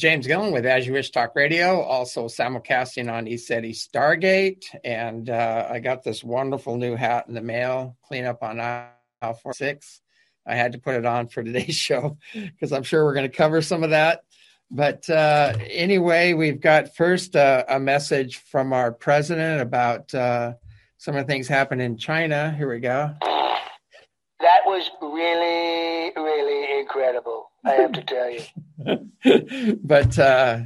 James Gillen with As You Wish Talk Radio, also simulcasting on East City Stargate. And uh, I got this wonderful new hat in the mail, clean up on aisle 46. I had to put it on for today's show because I'm sure we're going to cover some of that. But uh, anyway, we've got first uh, a message from our president about uh, some of the things happening in China. Here we go. That was really, really incredible. I have to tell you. but uh,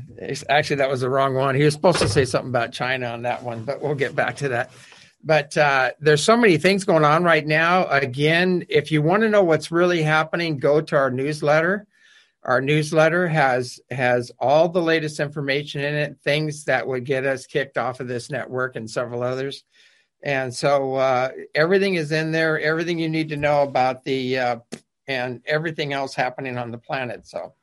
actually, that was the wrong one. He was supposed to say something about China on that one, but we'll get back to that. But uh, there's so many things going on right now. Again, if you want to know what's really happening, go to our newsletter. Our newsletter has has all the latest information in it, things that would get us kicked off of this network and several others. And so uh, everything is in there, everything you need to know about the uh, and everything else happening on the planet. So,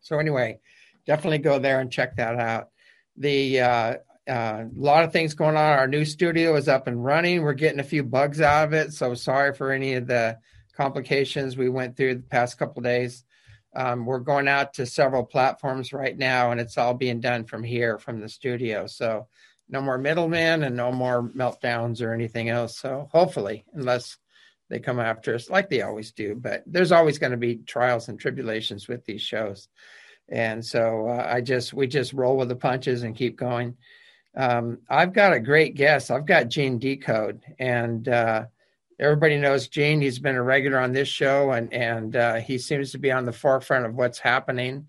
so anyway, definitely go there and check that out. The uh, uh, a lot of things going on. Our new studio is up and running. We're getting a few bugs out of it, so sorry for any of the complications we went through the past couple days. Um, we're going out to several platforms right now, and it's all being done from here, from the studio. So no more middlemen and no more meltdowns or anything else. So hopefully, unless they come after us like they always do, but there's always going to be trials and tribulations with these shows. And so uh, I just we just roll with the punches and keep going. Um, I've got a great guest. I've got Gene Decode, and uh, everybody knows Gene. He's been a regular on this show, and and uh, he seems to be on the forefront of what's happening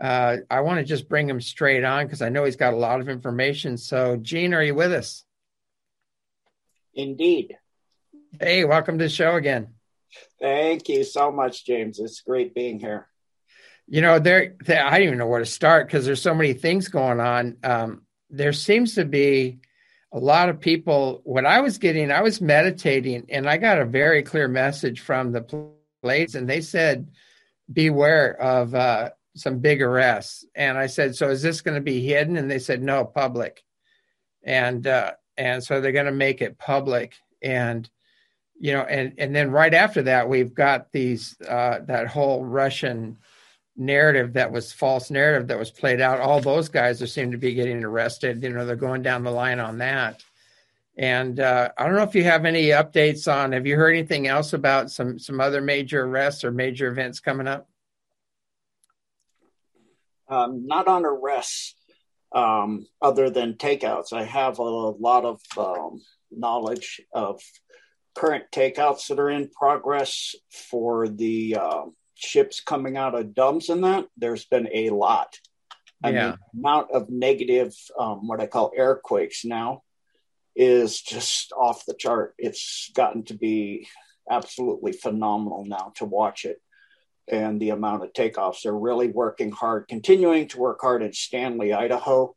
uh, I want to just bring him straight on because I know he's got a lot of information. So, Gene, are you with us? Indeed. Hey, welcome to the show again. Thank you so much, James. It's great being here. You know, there, there I don't even know where to start because there's so many things going on. Um, there seems to be a lot of people. What I was getting, I was meditating, and I got a very clear message from the place, and they said, "Beware of." Uh, some big arrests. And I said, so is this going to be hidden? And they said, no, public. And uh, and so they're going to make it public. And you know, and and then right after that, we've got these uh, that whole Russian narrative that was false narrative that was played out. All those guys are seem to be getting arrested. You know, they're going down the line on that. And uh, I don't know if you have any updates on. Have you heard anything else about some some other major arrests or major events coming up? um, not on arrests um, other than takeouts. I have a lot of um, knowledge of current takeouts that are in progress for the uh, ships coming out of DUMBs and that. There's been a lot. I yeah. mean, amount of negative, um, what I call airquakes now, is just off the chart. It's gotten to be absolutely phenomenal now to watch it and the amount of takeoffs. They're really working hard, continuing to work hard in Stanley, Idaho.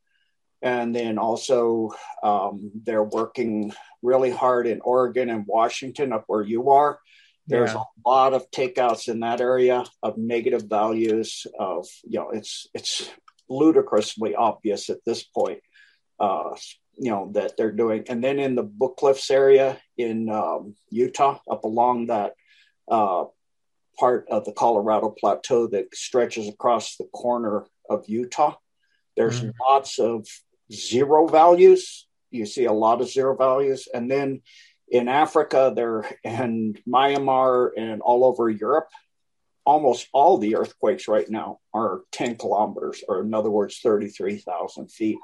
And then also, um, they're working really hard in Oregon and Washington, up where you are. There's yeah. a lot of takeouts in that area of negative values. Of you know, it's it's ludicrously obvious at this point. Uh, you know that they're doing, and then in the Book Cliffs area in um, Utah, up along that uh, part of the Colorado Plateau that stretches across the corner of Utah. There's mm. lots of zero values. You see a lot of zero values. And then in Africa, there and Myanmar and all over Europe, almost all the earthquakes right now are 10 kilometers, or in other words, 33,000 feet.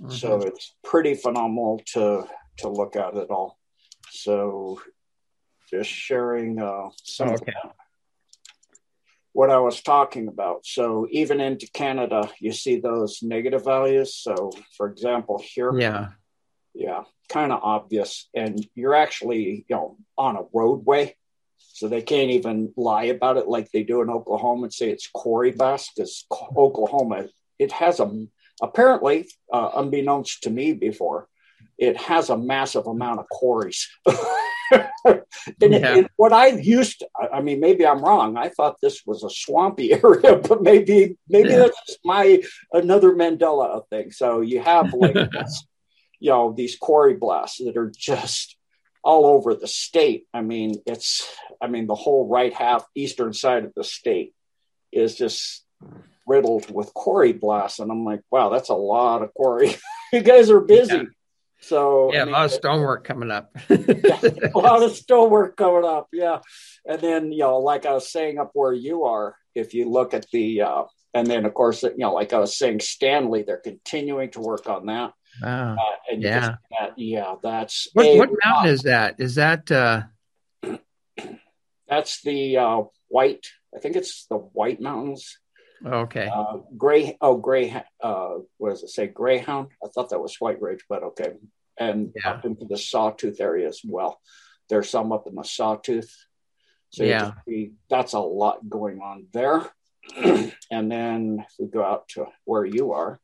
Mm-hmm. So it's pretty phenomenal to to look at it all. So just sharing uh, some okay what I was talking about. So even into Canada, you see those negative values. So for example, here, yeah, yeah, kind of obvious. And you're actually, you know, on a roadway. So they can't even lie about it like they do in Oklahoma and say it's quarry bust because Oklahoma, it has a, apparently, uh, unbeknownst to me before, it has a massive amount of quarries. and, yeah. and, what I used to, I mean, maybe I'm wrong. I thought this was a swampy area, but maybe, maybe yeah. that's my another Mandela thing. So you have like, this, you know, these quarry blasts that are just all over the state. I mean, it's, I mean, the whole right half, eastern side of the state is just riddled with quarry blasts. And I'm like, wow, that's a lot of quarry. you guys are busy. Yeah. So yeah, I mean, a lot of stonework coming up. yeah, a lot of stonework coming up. Yeah, and then you know, like I was saying, up where you are, if you look at the, uh, and then of course, you know, like I was saying, Stanley, they're continuing to work on that. Wow. Uh, and yeah, that, yeah, that's what, what mountain is that? Is that uh, that's the uh, white? I think it's the White Mountains. Okay. Uh, gray. Oh, gray. Uh, what does it say? Greyhound. I thought that was White Ridge, but okay. And Yeah. up into the Sawtooth area as well. There's some up in the Sawtooth. So Yeah. see that's a lot going on there. and then if we go out to where you are,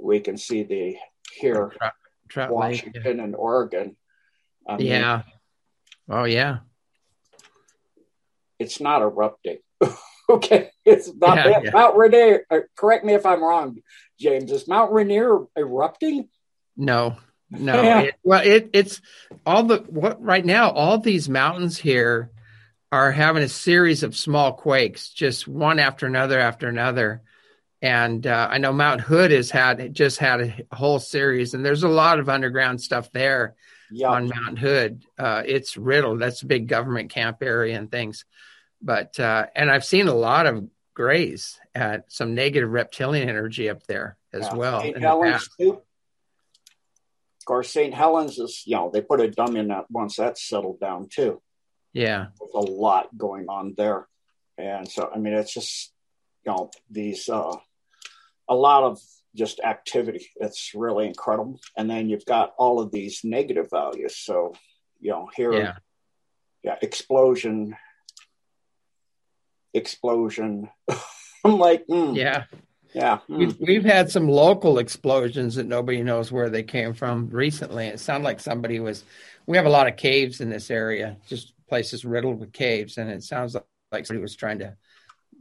we can see the here Trout, Trout Lake. Washington and Oregon. I mean, Yeah. Oh yeah. it's not erupting. okay, it's not Yeah, yeah. Mount Rainier. uh, Correct me if I'm wrong, James. Is Mount Rainier erupting? No, no. Yeah. It, well, it it's all the what right now. All these mountains here are having a series of small quakes, just one after another after another. And uh, I know Mount Hood has had just had a whole series, and there's a lot of underground stuff there Yeah, on Mount Hood. Uh, it's riddled. That's a big government camp area and things. But uh, and I've seen a lot of grays at some negative reptilian energy up there as yeah. well. St. Helens too. Of course, St. Helens is you know they put a dumb in that once that's settled down too. Yeah. There's a lot going on there, and so I mean it's just you know these uh, a lot of just activity. It's really incredible, and then you've got all of these negative values. So you know here Yeah. yeah, explosion, explosion. I'm like, mm, Yeah. yeah, mm. We've, we've had some local explosions that nobody knows where they came from recently. It sounded like somebody was. We have a lot of caves in this area, just places riddled with caves, and it sounds like, like somebody was trying to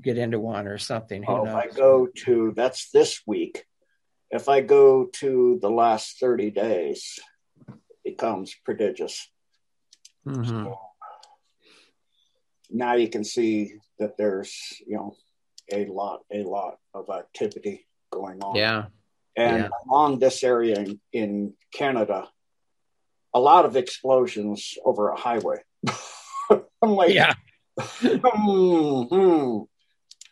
get into one or something. Who Oh, if I go to that's this week. If I go to the last 30 days, it becomes prodigious. Mhm. Now you can see that there's, you know, a lot, a lot of activity going on. Yeah. And yeah. along this area in, in Canada, a lot of explosions over a highway. I'm like, Yeah. hmm,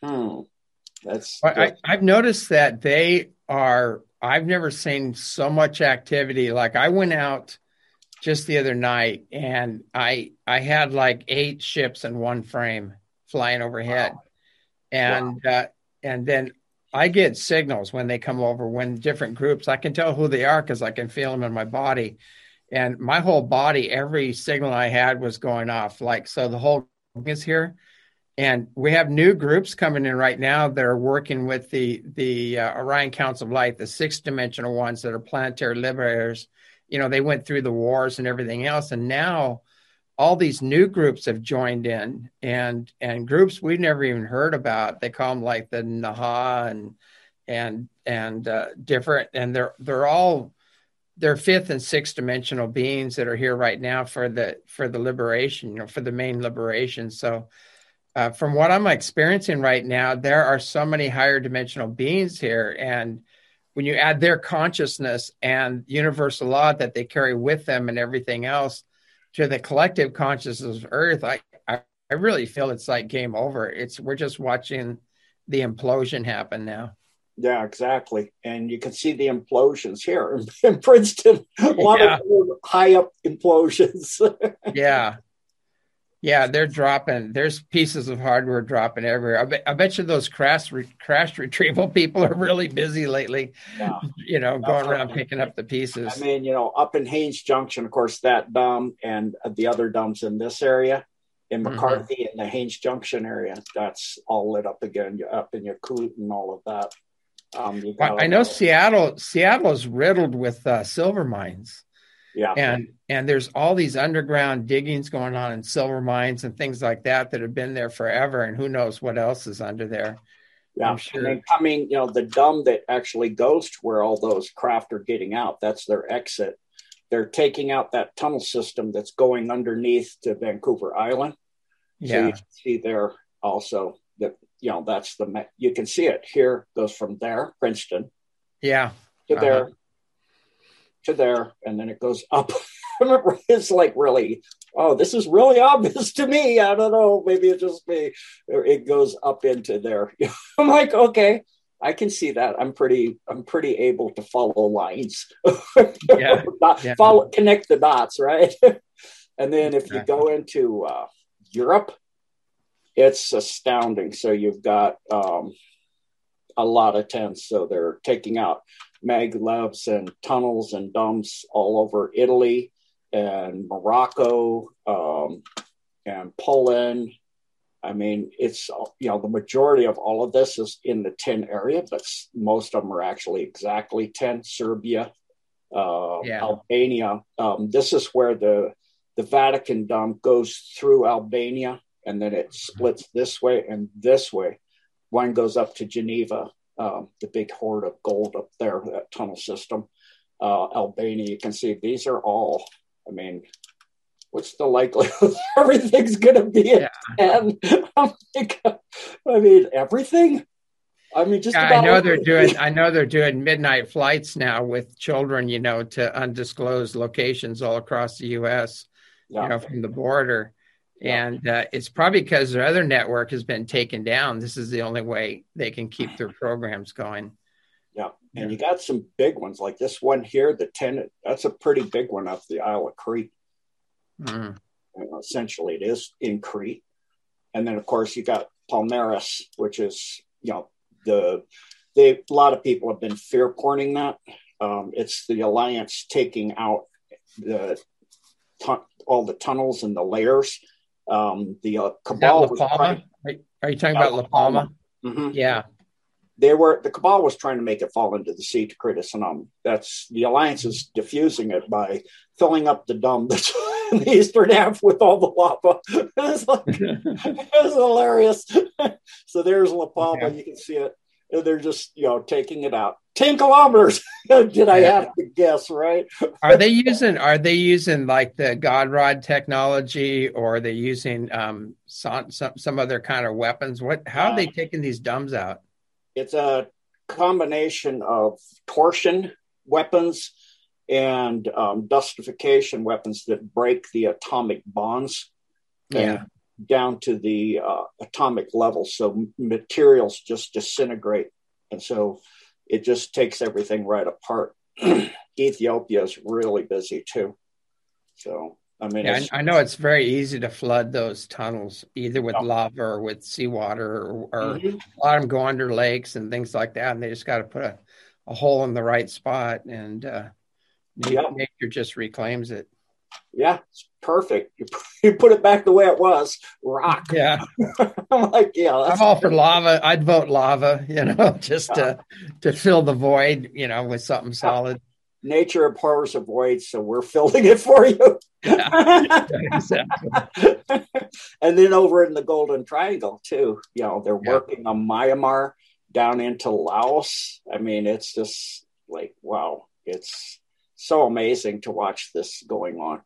hmm. That's I, I, I've noticed that they are. I've never seen so much activity. Like I went out just the other night, and I I had like eight ships in one frame flying overhead, and uh, and then I get signals when they come over. When different groups, I can tell who they are because I can feel them in my body, and my whole body. Every signal I had was going off. Like so, the whole thing is here and we have new groups coming in right now that are working with the the uh, Orion Council of Light, the six dimensional ones that are planetary liberators. You know, they went through the wars and everything else, and now all these new groups have joined in, and and groups we've never even heard about. They call them like the Naha and and and uh, different, and they're they're all they're fifth and sixth dimensional beings that are here right now for the for the liberation, you know, for the main liberation. So uh, from what I'm experiencing right now, there are so many higher dimensional beings here. And when you add their consciousness and universal law that they carry with them and everything else to the collective consciousness of Earth, I, I, I really feel it's like game over. It's we're just watching the implosion happen now. Yeah, exactly. And you can see the implosions here in Princeton. A lot Yeah. of high up implosions. Yeah. Yeah, they're dropping. There's pieces of hardware dropping everywhere. I bet, I bet you those crash re, crash retrieval people are really busy lately. Yeah. You know, going around picking up the pieces. I mean, you know, up in Haines Junction, of course, that dump and the other dumps in this area, in Mhm. McCarthy in the Haines Junction area, that's all lit up again. You're up in Yakut and all of that. Um, you Well, got I know Seattle. Seattle is riddled with uh, silver mines, Yeah, and and there's all these underground diggings going on in silver mines and things like that that have been there forever, and who knows what else is under there. yeah. I'm sure. And then coming, you know, the dumb that actually goes to where all those craft are getting out, that's their exit. They're taking out that tunnel system that's going underneath to Vancouver Island. So Yeah, you can see there also that you know that's the you can see it here goes from there Princeton yeah to uh-huh. There to there and then it goes up it's like really oh this is really obvious to me i don't know maybe it's just me it goes up into there i'm like okay i can see that i'm pretty i'm pretty able to follow lines yeah. yeah. follow connect the dots right and then if you go into uh, europe it's astounding. So you've got um, a lot of tents. So they're taking out maglevs and tunnels and dumps all over Italy and Morocco um, and Poland. I mean, it's you know the majority of all of this is in the ten area, but most of them are actually exactly ten. Serbia, uh, yeah. Albania. Um, this is where the the Vatican dump goes through Albania and then it splits this way and this way. One goes up to Geneva, um, the big hoard of gold up there, that tunnel system. Uh, Albania, you can see these are all, I mean, what's the likelihood everything's going to be at yeah. 10? I mean, everything? I mean, just yeah, I know they're doing. I know they're doing midnight flights now with children, you know, to undisclosed locations all across the U.S. Yeah. You know, from the border, and uh, it's probably because their other network has been taken down. This is the only way they can keep their programs going. Yeah, and you got some big ones like this one here, the ten. That's a pretty big one up the Isle of Crete. Mm. essentially, it is in Crete, and then of course you got Palmaris, which is you know the they a lot of people have been fear porning that. Um, it's the alliance taking out the all the tunnels and the layers um, the uh, cabal. La Palma? Are you talking about La Palma? Mm-hmm. Yeah. They were the cabal was trying to make it fall into the sea to create a tsunami. That's the alliance is diffusing it by filling up the dome that's in the eastern half with all the lava. it's like it's hilarious. so there's La Palma. You can see it. They're just you know taking it out. 10 kilometers. Did i have to guess right? Are they using are they using like the god rod technology or are they using um some some, some other kind of weapons? What how are they taking these dumbs out? It's a combination of torsion weapons and um, dustification weapons that break the atomic bonds. Yeah down to the uh, atomic level so materials just disintegrate and so it just takes everything right apart. Ethiopia is really busy too. So, I mean, yeah, I, know it's very easy to flood those tunnels either with oh. lava or with seawater, or, or mm-hmm. a lot of them go under lakes and things like that. And they just got to put a, a hole in the right spot, and uh, yep. nature just reclaims it. Yeah, it's perfect. You, you put it back the way it was, rock. Yeah. I'm like, yeah. I'm all for lava. I'd vote lava, you know, just to to fill the void, you know, with something solid. Nature abhors a void, so we're filling it for you. Yeah, exactly. and then over in the Golden Triangle too, you know, they're yeah. working on Myanmar down into Laos. I mean, it's just like wow, it's so amazing to watch this going on.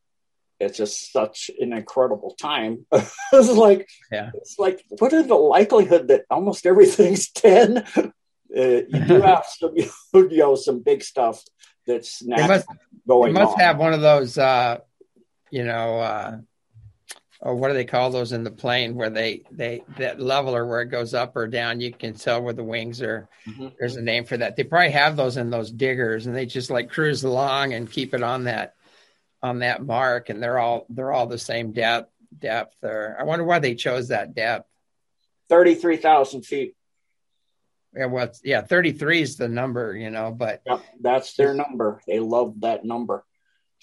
It's just such an incredible time. it's like, yeah. it's like, what are the likelihood that almost everything's ten? Uh, you do have some, you know, some big stuff that's must, going. They must on. have one of those, uh, you know, uh, or what do they call those in the plane where they they that leveler where it goes up or down you can tell where the wings are. Mm-hmm. there's a name for that. They probably have those in those diggers and they just like cruise along and keep it on that on that mark and they're all they're all the same depth depth or i wonder why they chose that depth. 33000 feet. Yeah well yeah 33 is the number you know but yep, that's their number. They love that number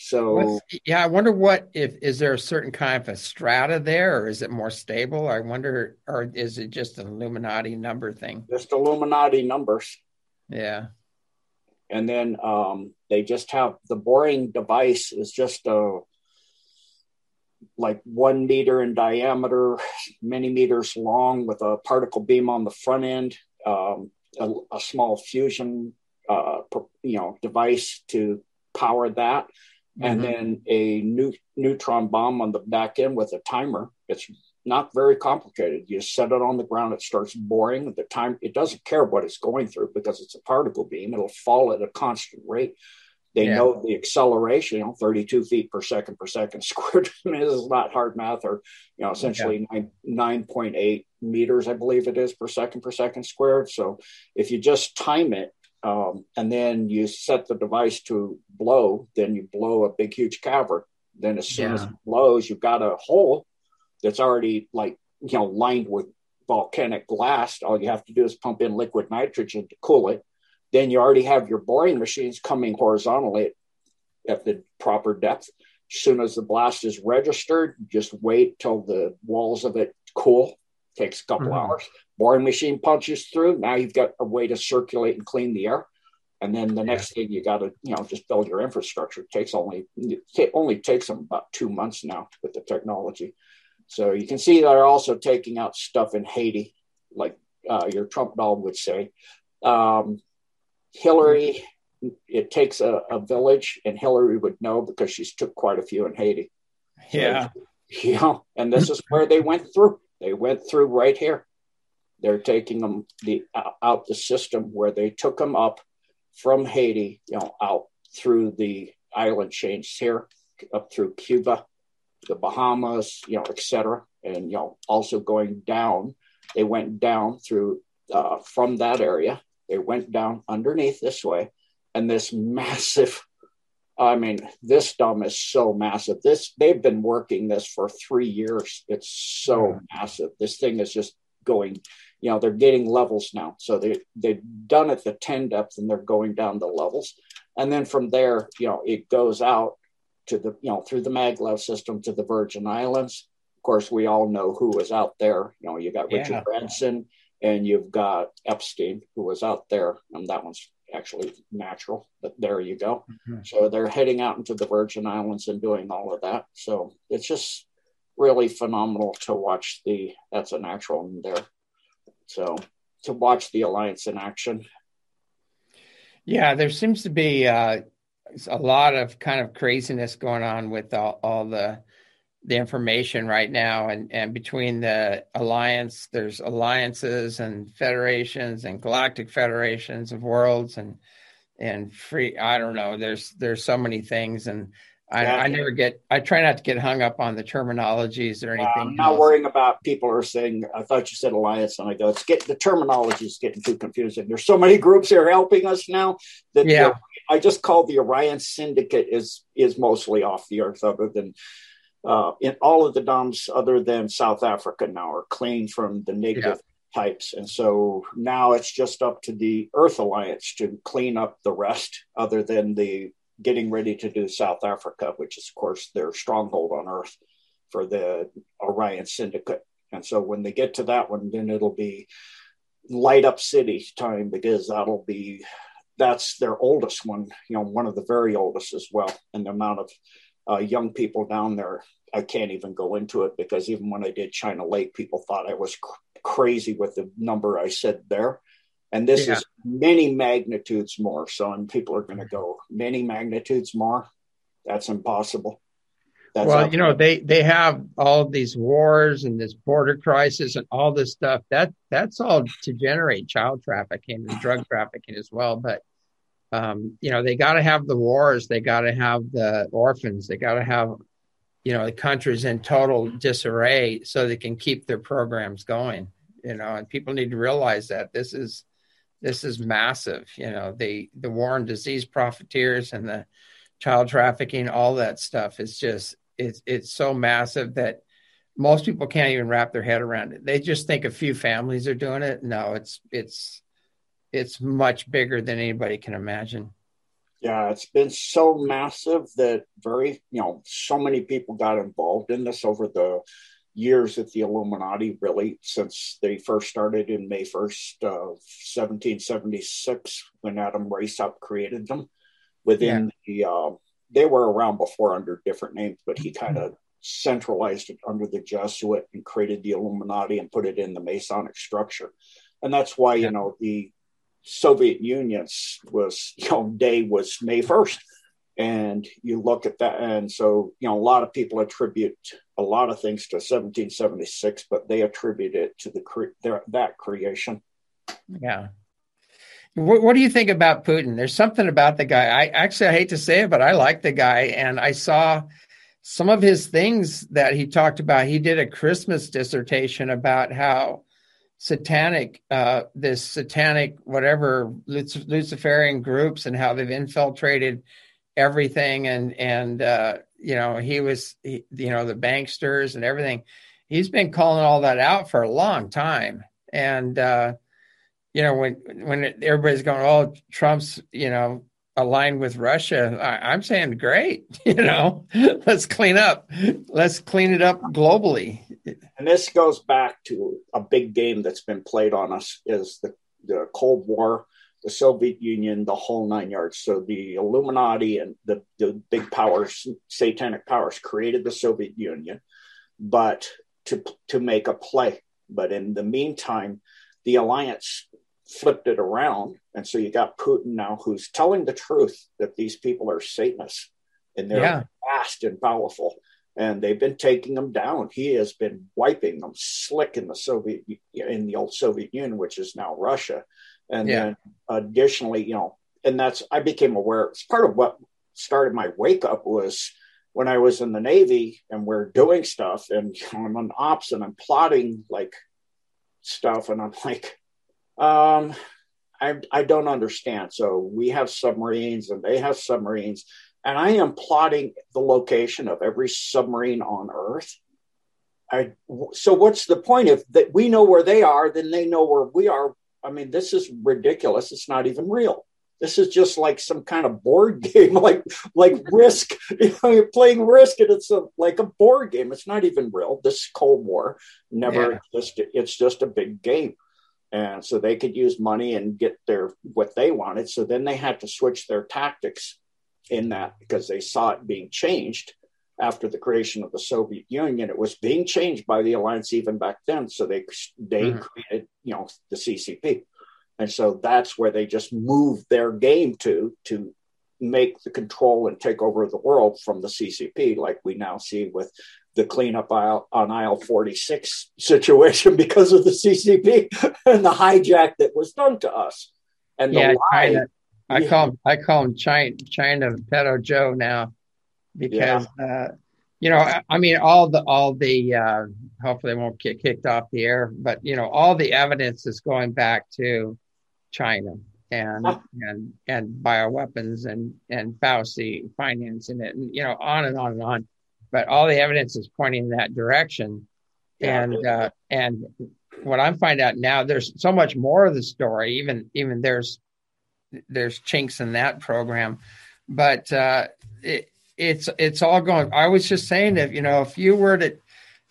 so What's, yeah, I wonder what if is there a certain kind of a strata there, or is it more stable? I wonder, or is it just an Illuminati number thing? Just Illuminati numbers. Yeah. And then um, they just have the boring device is just a like one meter in diameter, many meters long, with a particle beam on the front end, um, a, a, small fusion, uh, you know, device to power that and mm-hmm. then a new, neutron bomb on the back end with a timer. It's not very complicated. You set it on the ground, it starts boring. The time it doesn't care what it's going through because it's a particle beam. It'll fall at a constant rate. They yeah. know the acceleration, you know, 32 feet per second per second squared. I mean, this is not hard math, or you know, essentially yeah. nine 9.8 meters, I believe it is, per second per second squared. So if you just time it um, and then you set the device to blow, then you blow a big, huge cavern. Then as soon yeah. as it blows, you've got a hole that's already like you know lined with volcanic glass. All you have to do is pump in liquid nitrogen to cool it then you already have your boring machines coming horizontally at the proper depth. As soon as the blast is registered, just wait till the walls of it cool. Takes a couple mm-hmm. hours. Boring machine punches through. Now you've got a way to circulate and clean the air. And then the next thing you got to, you know, just build your infrastructure. It takes only it only takes them about two months now with the technology. So you can see they're also taking out stuff in Haiti, like uh, your Trump doll would say. Um, Hillary, it takes a, a, village, and Hillary would know because she's took quite a few in Haiti. Yeah. So, you know, and this is where they went through. They went through right here. They're taking them the out the system where they took them up from Haiti, you know, out through the island chains here, up through Cuba, the Bahamas, you know, etc. And you know, also going down, they went down through uh, from that area they went down underneath this way, and this massive. I mean, this dome is so massive. This they've been working this for three years. It's so yeah. massive. This thing is just going. You know, they're getting levels now. So they they've done it the ten depth, and they're going down the levels, and then from there, you know, it goes out to the you know through the maglev system to the Virgin Islands. Of course, we all know who was out there. You know, you got Richard yeah. Branson, and you've got Epstein, who was out there, and that one's actually natural, but there you go. Mm-hmm. So they're heading out into the Virgin Islands and doing all of that. So it's just really phenomenal to watch the that's a natural in there. So to watch the alliance in action. Yeah, there seems to be uh, a lot of kind of craziness going on with all, all the the information right now and and between the alliance there's alliances and federations and galactic federations of worlds and and free i don't know there's there's so many things and I, yeah. I never get i try not to get hung up on the terminologies or anything uh, i'm not else. worrying about people are saying i thought you said alliance and i go it's get the terminology is getting too confusing there's so many groups here helping us now that yeah. i just call the orion syndicate is is mostly off the earth other than uh, in all of the DUMBs other than South Africa now are clean from the negative yeah. types. And so now it's just up to the Earth Alliance to clean up the rest, other than the getting ready to do South Africa, which is, of course, their stronghold on Earth for the Orion Syndicate. And so when they get to that one, then it'll be light up city time because that'll be that's their oldest one, you know, one of the very oldest as well, and the amount of uh, young people down there. I can't even go into it because even when I did China Lake, people thought I was cr- crazy with the number I said there. And this yeah. is many magnitudes more. So, and people are going to go many magnitudes more. That's impossible. That's well, you know, they they have all these wars and this border crisis and all this stuff. That that's all to generate child trafficking and drug trafficking as well. But um, you know, they got to have the wars, they got to have the orphans, they got to have, you know, the countries in total disarray so they can keep their programs going. You know, and people need to realize that this is this is massive. You know, the the war and disease profiteers and the child trafficking, all that stuff is just it's it's so massive that most people can't even wrap their head around it. They just think a few families are doing it. No, it's it's it's much bigger than anybody can imagine. Yeah, it's been so massive that very, you know, so many people got involved in this over the years at the Illuminati, really, since they first started in May 1st of 1776 when Adam Weishaupt created them. Within yeah. the, uh, they were around before under different names, but he kind of centralized it under the Jesuit and created the Illuminati and put it in the Masonic structure. And that's why, you know, the Soviet Union's was you know day was May first, and you look at that, and so you know a lot of people attribute a lot of things to 1776, but they attribute it to the their, that creation. Yeah. What, what, do you think about Putin? There's something about the guy. I actually I hate to say it, but I like the guy, and I saw some of his things that he talked about. He did a Christmas dissertation about how satanic, uh, this satanic whatever Luciferian groups and how they've infiltrated everything, and and uh, you know he was he, you know the banksters and everything. He's been calling all that out for a long time, and uh, you know when when everybody's going, oh, Trump's you know aligned with Russia, I, am saying great. You know, let's clean up. Let's clean it up globally. And this goes back to a big game that's been played on us is the, the Cold War, the Soviet Union, the whole nine yards. So the Illuminati and the, the big powers, satanic powers, created the Soviet Union, but to to make a play. But in the meantime, the alliance flipped it around. And so you got Putin now who's telling the truth that these people are Satanists and they're yeah. fast and powerful. And they've been taking them down. He has been wiping them slick in the Soviet in the old Soviet Union, which is now Russia. And yeah. then additionally, you know, and that's I became aware. It's part of what started my wake up was when I was in the Navy and we're doing stuff and you know, I'm on ops and I'm plotting like stuff and I'm like, um, I, I don't understand. So we have submarines and they have submarines, and I am plotting the location of every submarine on Earth. I, so what's the point if that we know where they are, then they know where we are. I mean, this is ridiculous. It's not even real. This is just like some kind of board game, like like Risk. You know, you're playing Risk, and it's a, like a board game. It's not even real. This Cold War never yeah. existed. It's just a big game and so they could use money and get their what they wanted. So then they had to switch their tactics in that because they saw it being changed after the creation of the soviet union. It was being changed by the alliance even back then. So they they mm-hmm. created you know the ccp and so that's where they just moved their game to to make the control and take over the world from the ccp like we now see with the cleanup aisle, on aisle 46 situation because of the CCP and the hijack that was done to us. And yeah, lie, China. I yeah. call him, I call him China, China Pedo Joe now because, yeah. uh, you know, I mean, all the, all the, uh, hopefully they won't get kicked off the air, but, you know, all the evidence is going back to China and, huh. and, and bioweapons and, and Fauci financing it and, you know, on and on and on but all the evidence is pointing in that direction. Yeah. And uh, and what I'm finding out now, there's so much more of the story. Even even there's there's chinks in that program, but uh, it, it's it's all going. I was just saying that you know if you were to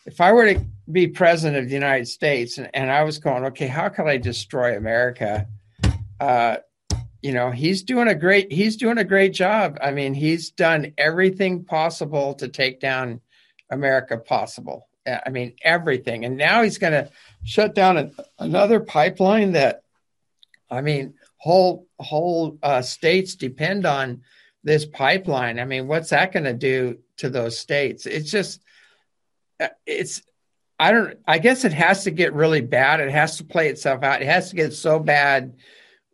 if I were to be president of the United States and, and I was going, okay, how can I destroy America? Uh, you know he's doing a great he's doing a great job. I mean he's done everything possible to take down america possible. I mean everything. And now he's going to shut down another pipeline that i mean whole whole uh, states depend on this pipeline. I mean what's that going to do to those states? It's just uh, it's i don't i guess it has to get really bad. It has to play itself out. It has to get so bad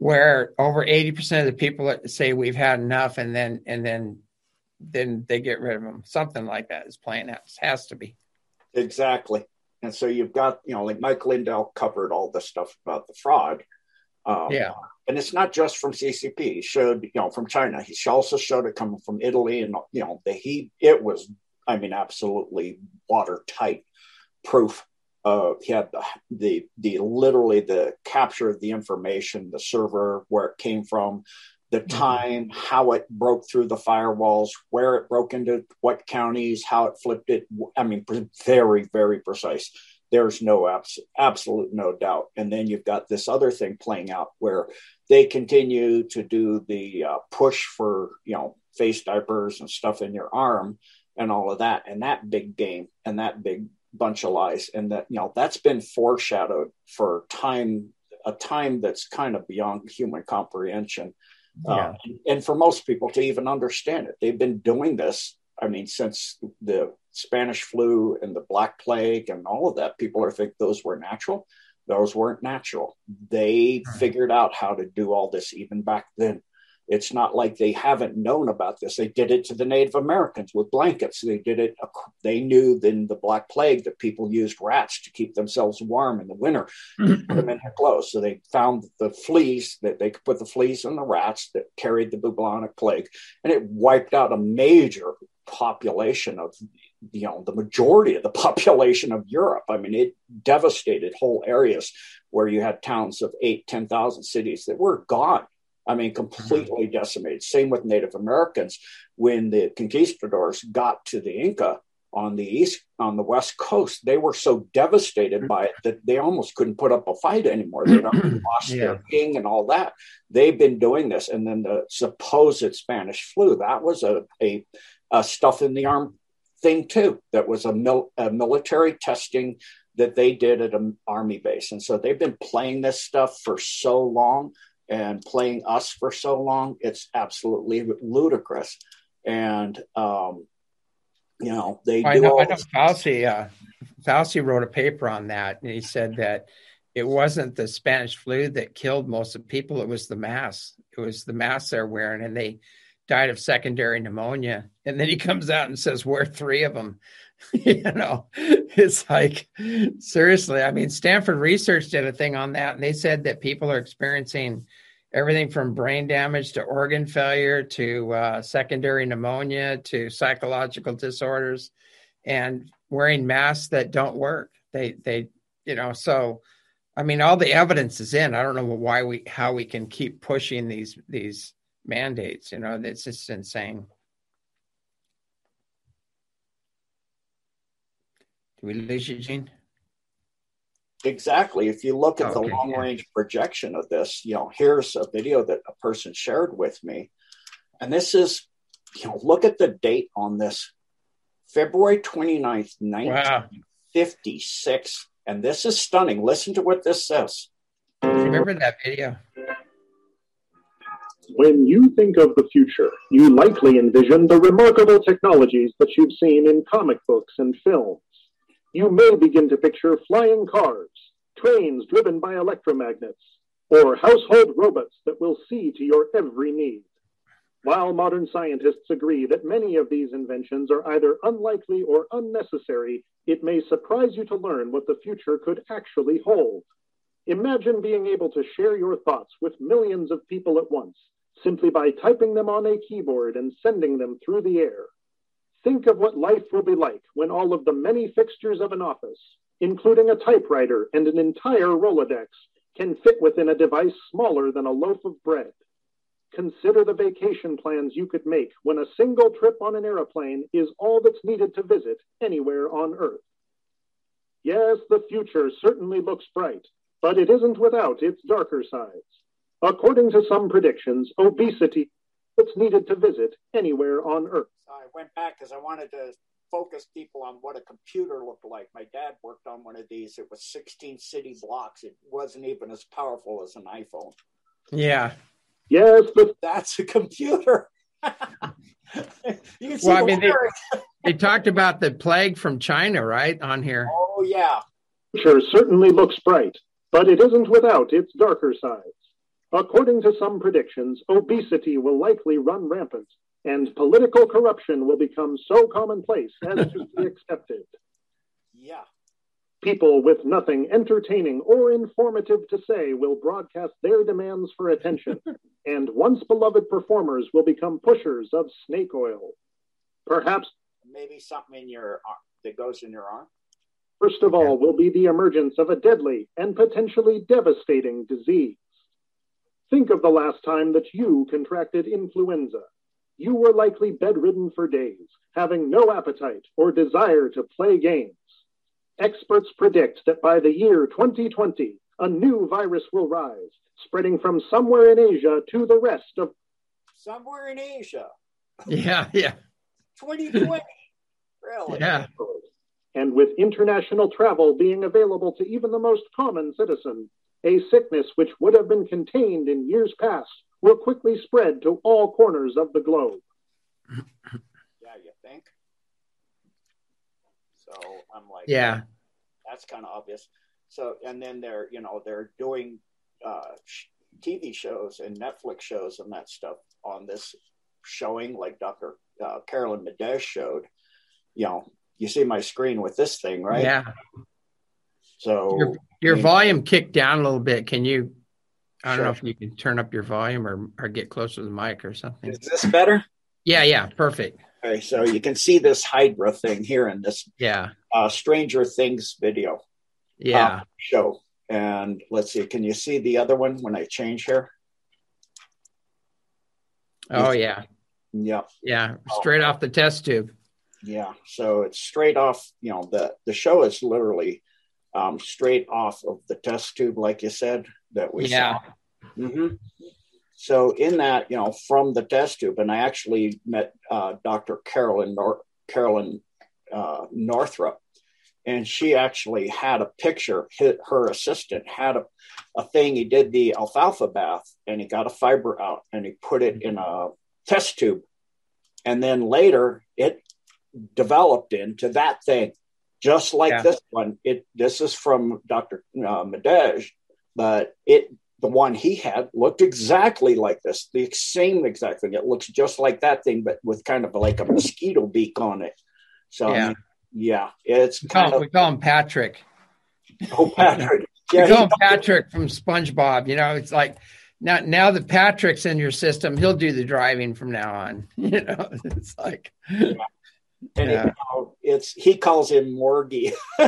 where over 80% of the people say we've had enough and then and then then they get rid of them something like that is playing out. It has to be. Exactly. And so you've got you know like mike lindell covered all the stuff about the fraud. Um, yeah. And it's not just from ccp he showed you know from china. He also showed it coming from italy and you know the he it was i mean absolutely watertight proof uh, he had the, the, the literally the capture of the information, the server, where it came from, the mm-hmm. time, mm-hmm. how it broke through the firewalls, where it broke into what counties, how it flipped it. I mean, very, very precise. There's no abs- absolute no doubt. And then you've got this other thing playing out where they continue to do the uh, push for, you know, face diapers and stuff in your arm and all of that. And that big game and that big bunch of lies and that you know that's been foreshadowed for time a time that's kind of beyond human comprehension uh, yeah. and, and for most people to even understand it they've been doing this i mean since the Spanish flu and the Black Plague and all of that, people are think those were natural. Those weren't natural. They figured out how to do all this even back then. It's not like they haven't known about this. They did it to the Native Americans with blankets. They did it. They knew in the Black Plague that people used rats to keep themselves warm in the winter, put them in clothes. So they found the fleas that they could put the fleas on the rats that carried the bubonic plague, and it wiped out a major population of you know the majority of the population of Europe. I mean, it devastated whole areas where you had towns of eight, ten thousand cities that were gone I mean, completely mm-hmm. decimated. Same with Native Americans. When the conquistadors got to the Inca on the east, on the west coast, they were so devastated mm-hmm. by it that they almost couldn't put up a fight anymore. They lost yeah. their king and all that. They've been doing this, and then the supposed Spanish flu that was a a, a stuff in the arm thing too. That was a, mil, a military testing that they did at an army base, and so they've been playing this stuff for so long and playing us for so long, it's absolutely ludicrous. And um, you know, they I know, I know Fauci. Uh, Fauci wrote a paper on that, and he said that it wasn't the Spanish flu that killed most of the people; it was the mask. It was the mask they're wearing, and they died of secondary pneumonia. And then he comes out and says, "We're three of them." you know, it's like seriously. I mean, Stanford Research did a thing on that, and they said that people are experiencing everything from brain damage to organ failure to uh, secondary pneumonia to psychological disorders, and wearing masks that don't work. They they you know so. I mean, all the evidence is in. I don't know why we how we can keep pushing these these mandates. You know, it's just insane. Do we lose you, Gene? Exactly. If you look at oh, okay, the long range projection of this, you know, here's a video that a person shared with me. And this is, you know, look at the date on this February 29th, 1956. Wow. And this is stunning. Listen to what this says. Remember that video? When you think of the future, you likely envision the remarkable technologies that you've seen in comic books and films you may begin to picture flying cars, trains driven by electromagnets, or household robots that will see to your every need. While modern scientists agree that many of these inventions are either unlikely or unnecessary, it may surprise you to learn what the future could actually hold. Imagine being able to share your thoughts with millions of people at once, simply by typing them on a keyboard and sending them through the air. Think of what life will be like when all of the many fixtures of an office, including a typewriter and an entire Rolodex, can fit within a device smaller than a loaf of bread. Consider the vacation plans you could make when a single trip on an airplane is all that's needed to visit anywhere on Earth. Yes, the future certainly looks bright, but it isn't without its darker sides. According to some predictions, obesity is needed to visit anywhere on Earth. I went back because I wanted to focus people on what a computer looked like. My dad worked on one of these. It was 16 city blocks. It wasn't even as powerful as an iPhone. Yeah. Yes, but that's a computer. you can see well, I mean, they, they, talked about the plague from China, right, on here. Oh, yeah. Sure, certainly looks bright, but it isn't without its darker sides. According to some predictions, obesity will likely run rampant and political corruption will become so commonplace as to be accepted. Yeah. People with nothing entertaining or informative to say will broadcast their demands for attention, and once beloved performers will become pushers of snake oil. Perhaps maybe something in your arm that goes in your arm. First of all, will be the emergence of a deadly and potentially devastating disease. Think of the last time that you contracted influenza you were likely bedridden for days, having no appetite or desire to play games. Experts predict that by the year 2020, a new virus will rise, spreading from somewhere in Asia to the rest of. Somewhere in Asia. Yeah, yeah. 2020. really? Yeah. And with international travel being available to even the most common citizen, a sickness which would have been contained in years past will quickly spread to all corners of the globe. Yeah, you think? So I'm like, Yeah. that's kind of obvious. So, and then they're, you know, they're doing uh, sh- TV shows and Netflix shows and that stuff on this showing, like Dr. Uh, Carolyn Madej showed. You know, you see my screen with this thing, right? Yeah. So, Your, your Yeah. volume kicked down a little bit. Can you? I don't know if you can turn up your volume or, or get closer to the mic or something. is this better? Yeah, yeah, perfect. Okay, so you can see this Hydra thing here in this Yeah, uh, Stranger Things video yeah. uh, show. And let's see, can you see the other one when I change here? oh, yeah, Yeah, yeah. Straight off the test tube. yeah. So it's straight off. You know, the the show is literally um, straight off of the test tube, like you said that we Yeah. saw. hmm So in that, you know, from the test tube, and I actually met uh, Dr. Carolyn Nor- Carolyn uh, Northrup, and she actually had a picture. Her, her assistant had a, a thing. He did the alfalfa bath, and he got a fiber out, and he put it in a test tube, and then later it developed into that thing, just like Yeah. this one. It this is from Dr. Uh, Madej, but it the one he had looked exactly like this, the same exact thing. It looks just like that thing, but with kind of like a mosquito beak on it. So I Yeah. mean, yeah, it's We call, kind of we call him Patrick. oh Patrick. We call him Patrick from SpongeBob. You know, it's like now now that Patrick's in your system, he'll do the driving from now on. You know, it's like and yeah. you know, it's he calls him Morgy.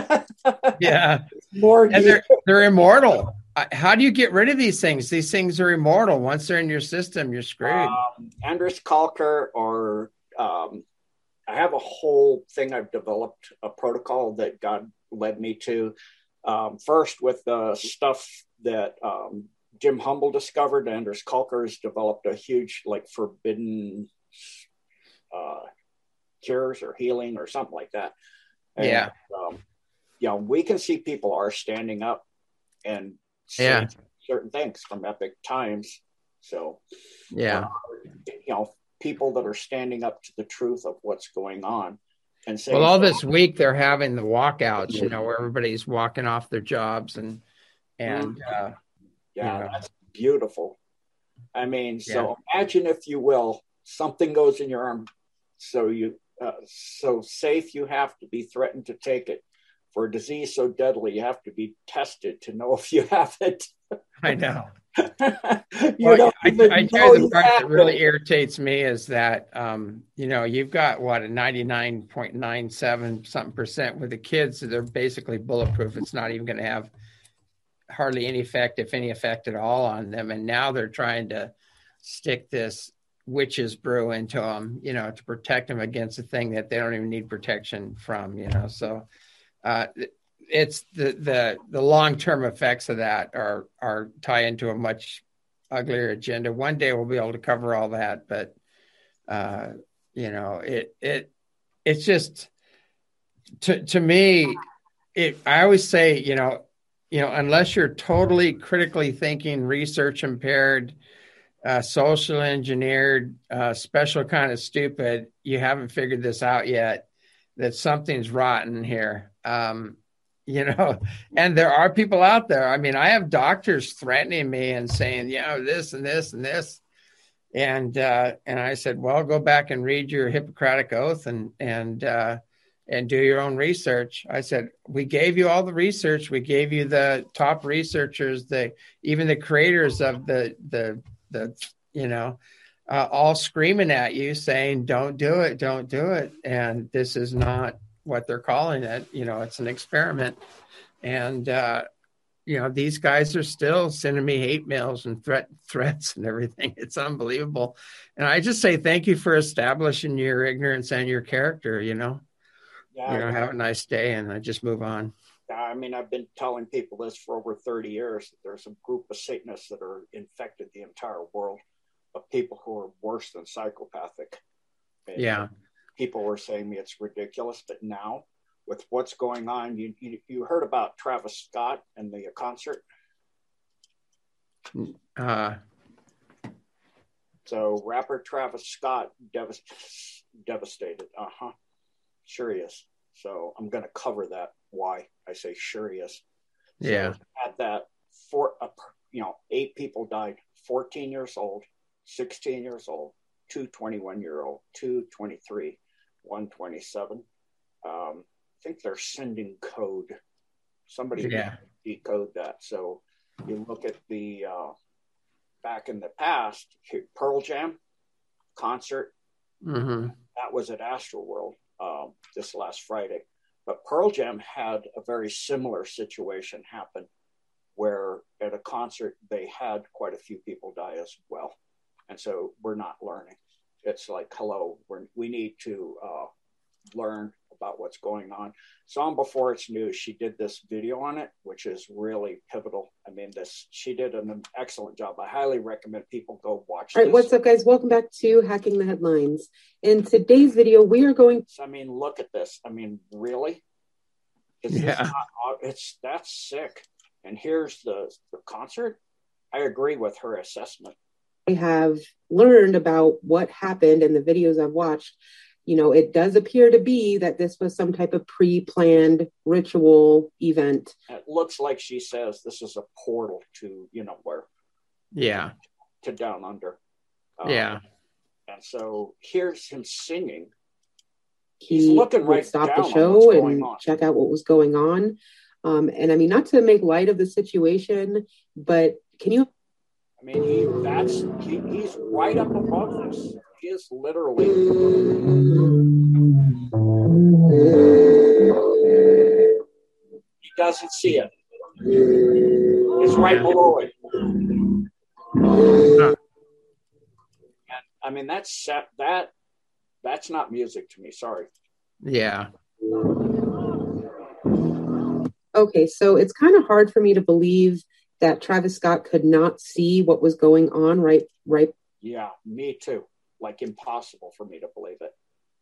yeah. Morgie. and they're they're immortal. How do you get rid of these things? These things are immortal. Once they're in your system, you're screwed. um, Andreas Kalcker or um, I have a whole thing I've developed a protocol that God led me to. Um, first with the stuff that um, Jim Humble discovered, Andreas Kalcker has developed a huge like forbidden uh, cures or healing or something like that. And, Yeah. Um, you know, we can see people are standing up and Yeah. certain things from epic times. So yeah, you know people that are standing up to the truth of what's going on and saying well, all this week they're having the walkouts. You know, where everybody's walking off their jobs and and uh, yeah, yeah. that's beautiful i mean so imagine if you will something goes in your arm so you uh, so safe you have to be threatened to take it for a disease so deadly you have to be tested to know if you have it I know. you Well, don't I, I tell you the part that really it. irritates me is that um, you know you've got what a ninety nine point nine seven something percent with the kids they're basically bulletproof. It's not even going to have hardly any effect, if any effect at all, on them. And now they're trying to stick this witch's brew into them, you know, to protect them against a thing that they don't even need protection from. You know, so uh, it's the the the long term effects of that are are tie into a much uglier agenda. One day we'll be able to cover all that, but uh, you know, it it it's just to to me, it. I always say, you know, you know, unless you're totally critically thinking, research impaired, uh, social engineered, uh, special kind of stupid, you haven't figured this out yet. That something's rotten here. Um, you know, and there are people out there. I mean, I have doctors threatening me and saying, you know, this and this and this. And uh, and I said, well, go back and read your Hippocratic oath and and uh, and do your own research. I said, we gave you all the research. We gave you the top researchers, the even the creators of the the the you know, uh, all screaming at you saying, don't do it, don't do it. And this is not what they're calling it. You know, it's an experiment. And uh, you know, these guys are still sending me hate mails and threat threats and everything. It's unbelievable. And I just say thank you for establishing your ignorance and your character, you know Yeah, you know, have a nice day, and I just move on. I mean, I've been telling people this for over 30 years. that There's a group of Satanists that are infected the entire world of people who are worse than psychopathic. And Yeah, People were saying me it's ridiculous, but now with what's going on, you, you, you heard about Travis Scott and the concert. uh, So rapper Travis Scott devast- devastated. Uh huh. Sure he is. So I'm going to cover that. Why I say sure he is. So Yeah. At that, four, uh, you know, eight people died. 14 years old, 16 years old, two 21 year old, two 23, one 27. Um, I think they're sending code. Somebody Yeah. decode that. So you look at the uh, back in the past, Pearl Jam concert hmm that was at Astroworld um, this last Friday. But Pearl Jam had a very similar situation happen where at a concert they had quite a few people die as well. And so we're not learning. It's like, hello, we need to uh, learn about what's going on. Song Before It's News, she did this video on it, which is really pivotal. I mean, this she did an excellent job. I highly recommend people go watch All right, this. what's up, guys? Welcome back to Hacking the Headlines. In today's video, we are going I mean, look at this. I mean, really? Is Yeah. not, it's that's sick. And here's the the concert. I agree with her assessment. to have learned about what happened in the videos I've watched. You know, it does appear to be that this was some type of pre planned ritual event. It looks like she says this is a portal to you know where Yeah. to down under. Um, Yeah. And so here's him singing. He looking would right stop down the show what's and on. check out what was going on. Um, and I mean, not to make light of the situation, but can you I mean, he that's he, he's right up above this. He is literally. He doesn't see it. It's right below it. And I mean, that's that. That's not music to me. Sorry. Yeah. Okay, so it's kind of hard for me to believe that Travis Scott could not see what was going on right right Yeah, me too. Like impossible for me to believe it.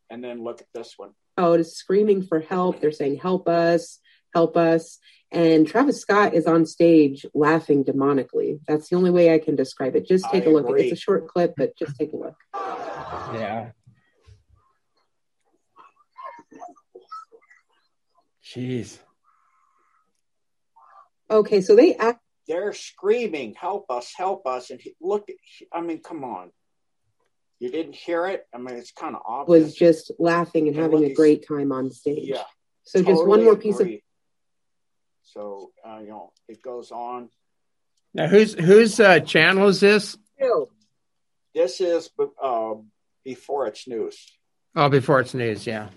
And then look at this one. Oh, out is screaming for help. They're saying, Help us, help us. And Travis Scott is on stage laughing demonically. That's the only way I can describe it. Just take I a look. agree. It's a short clip, but just take a look. Yeah. Jeez. Okay, so they act They're screaming, "Help us! Help us!" And he, look, I mean, come on. You didn't hear it? I mean, it's kind of obvious. was just laughing and And having a great time on stage. yeah. So just one totally more piece of. So uh, you know, it goes on. Now, whose whose uh, channel is this? This is uh, before it's news. Oh, before it's news. Yeah.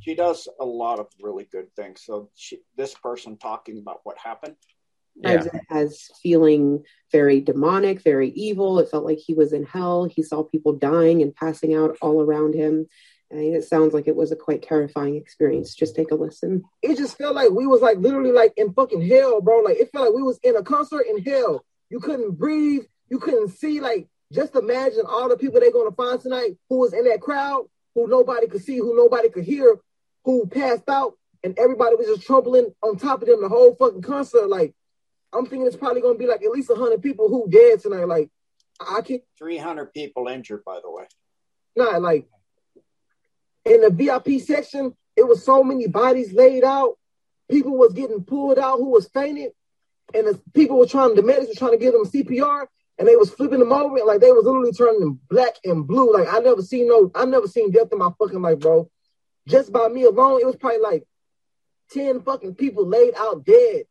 She does a lot of really good things. So she, this person talking about what happened. Yeah. as, as feeling very demonic, very evil. It felt like he was in hell. He saw people dying and passing out all around him. And it sounds like it was a quite terrifying experience. Just take a listen. it just felt like we was like literally like in fucking hell, bro. Like it felt like we was in a concert in hell. You couldn't breathe, you couldn't see. Like just imagine all the people they're gonna find tonight who was in that crowd, who nobody could see, who nobody could hear, who passed out, and everybody was just trampling on top of them the whole fucking concert. Like I'm thinking it's probably gonna be like at least hundred people who dead tonight. Like I can't Three hundred people injured, by the way. not like in the VIP section, it was so many bodies laid out. People was getting pulled out who was fainted, and the people were trying. The medics were trying to give them CPR, and they was flipping them over, and like they was literally turning them black and blue. Like I never seen no, I never seen death in my fucking life, bro. Just by me alone, it was probably like ten fucking people laid out dead.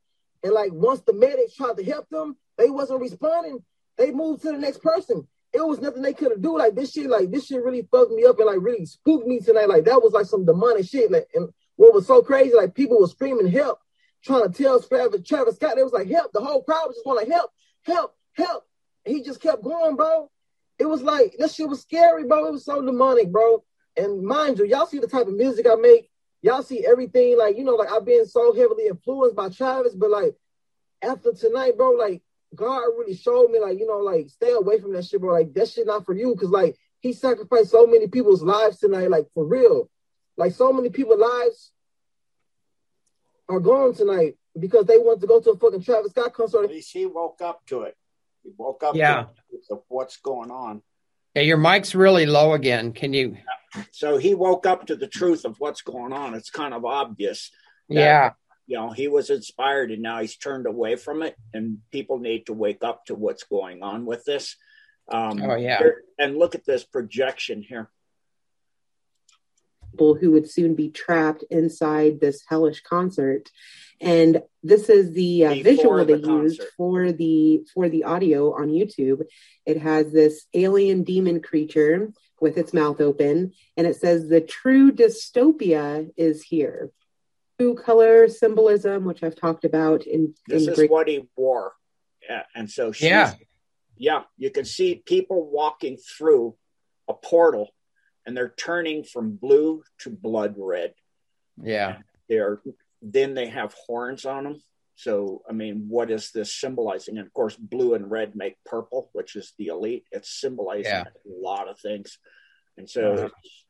And like once the medics tried to help them, they wasn't responding. They moved to the next person. It was nothing they could have do. Like this shit, like this shit really fucked me up and like really spooked me tonight. Like that was like some demonic shit. Like and what was so crazy, like people were screaming help, trying to tell Travis, Travis Scott. They was like help. The whole crowd was just want to help, help, help. He just kept going, bro. It was like this shit was scary, bro. It was so demonic, bro. And mind you, y'all see the type of music I make. Y'all see everything, like you know, like I've been so heavily influenced by Travis, but like after tonight, bro, like God really showed me, like, you know, like stay away from that shit, bro. Like that shit not for you. Cause like he sacrificed so many people's lives tonight, like for real. Like so many people's lives are gone tonight because they want to go to a fucking Travis Scott concert. At least he woke up to it. He woke up Yeah. to, to what's going on. Yeah, your mic's really low again. Can you? So he woke up to the truth of what's going on. It's kind of obvious. that, Yeah. You know, he was inspired and now he's turned away from it. And people need to wake up to what's going on with this. Um, Oh, yeah. here- And look at this projection here. people who would soon be trapped inside this hellish concert and this is the uh, Before visual the they used for the for the audio on youtube it has this alien demon creature with its mouth open and it says the true dystopia is here true color symbolism which i've talked about in, This in is great what he wore. Yeah, And so she's, Yeah. yeah, you can see people walking through a portal and they're turning from blue to blood red. Yeah. they're then they have horns on them so i mean what is this symbolizing and of course blue and red make purple which is the elite it's symbolizing Yeah. a lot of things and so Uh-huh.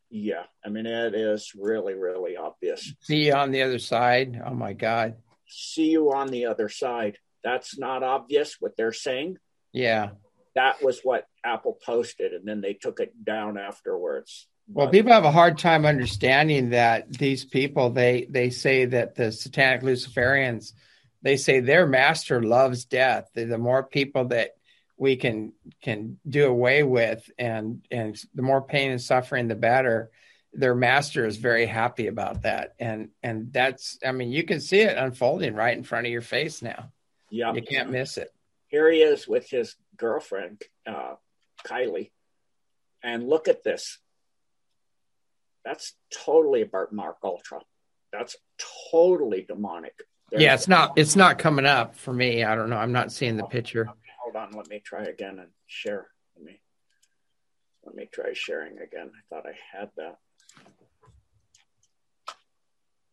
yeah i mean it is really really obvious See you on the other side. Oh my God. see you on the other side that's not obvious what they're saying Yeah. that was what apple posted and then they took it down afterwards Well, people have a hard time understanding that these people they they say that the satanic Luciferians they say their master loves death. The, more people that we can can do away with, and and the more pain and suffering, the better. Their master is very happy about that, and and that's I mean you can see it unfolding right in front of your face now. yeah You can't miss it. here he is with his girlfriend, uh, Kylie. And look at this. That's totally about MK Ultra. That's totally demonic. There's- Yeah, it's not it's not coming up for me. I don't know. I'm not seeing the oh, picture. Hold on, let me try again and share. Let me let me try sharing again. I thought I had that.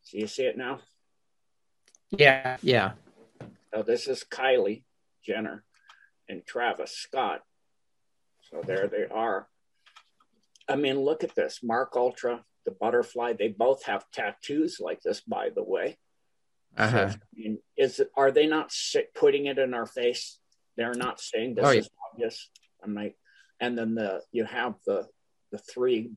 So you see it now? Yeah, yeah. So this is Kylie Jenner and Travis Scott. So there they are. I mean, look at this. MK Ultra, the butterfly, they both have tattoos like this, by the way. Uh-huh. So, I mean, is it, are they not putting it in our face? They're not saying this Oh, yeah. is obvious. I'm like, and then the you have the the three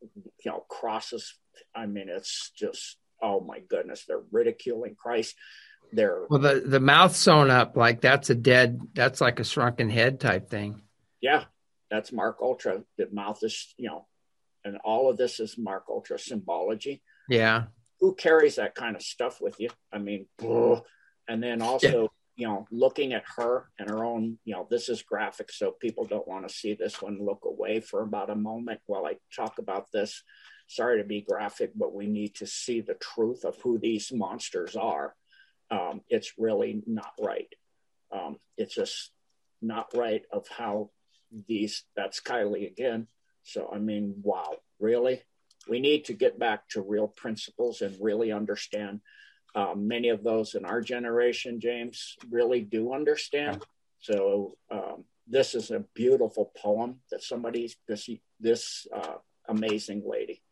you know crosses. I mean, it's just oh my goodness, they're ridiculing Christ. They're Well, the the mouth sewn up like that's a dead. That's like a shrunken head type thing. yeah, that's MK Ultra. The mouth is you know, and all of this is MK Ultra symbology. Yeah, who carries that kind of stuff with you? I mean, and then also, you know, looking at her and her own, you know, this is graphic, so people don't want to see this one. Look away for about a moment while I talk about this. Sorry to be graphic, but we need to see the truth of who these monsters are. Um, it's really not right. Um, it's just not right of how these. That's Kylie again. So I mean, wow, really? We need to get back to real principles and really understand. Um, many of those in our generation, James, really do understand. So um, this is a beautiful poem that somebody's this this uh, amazing lady.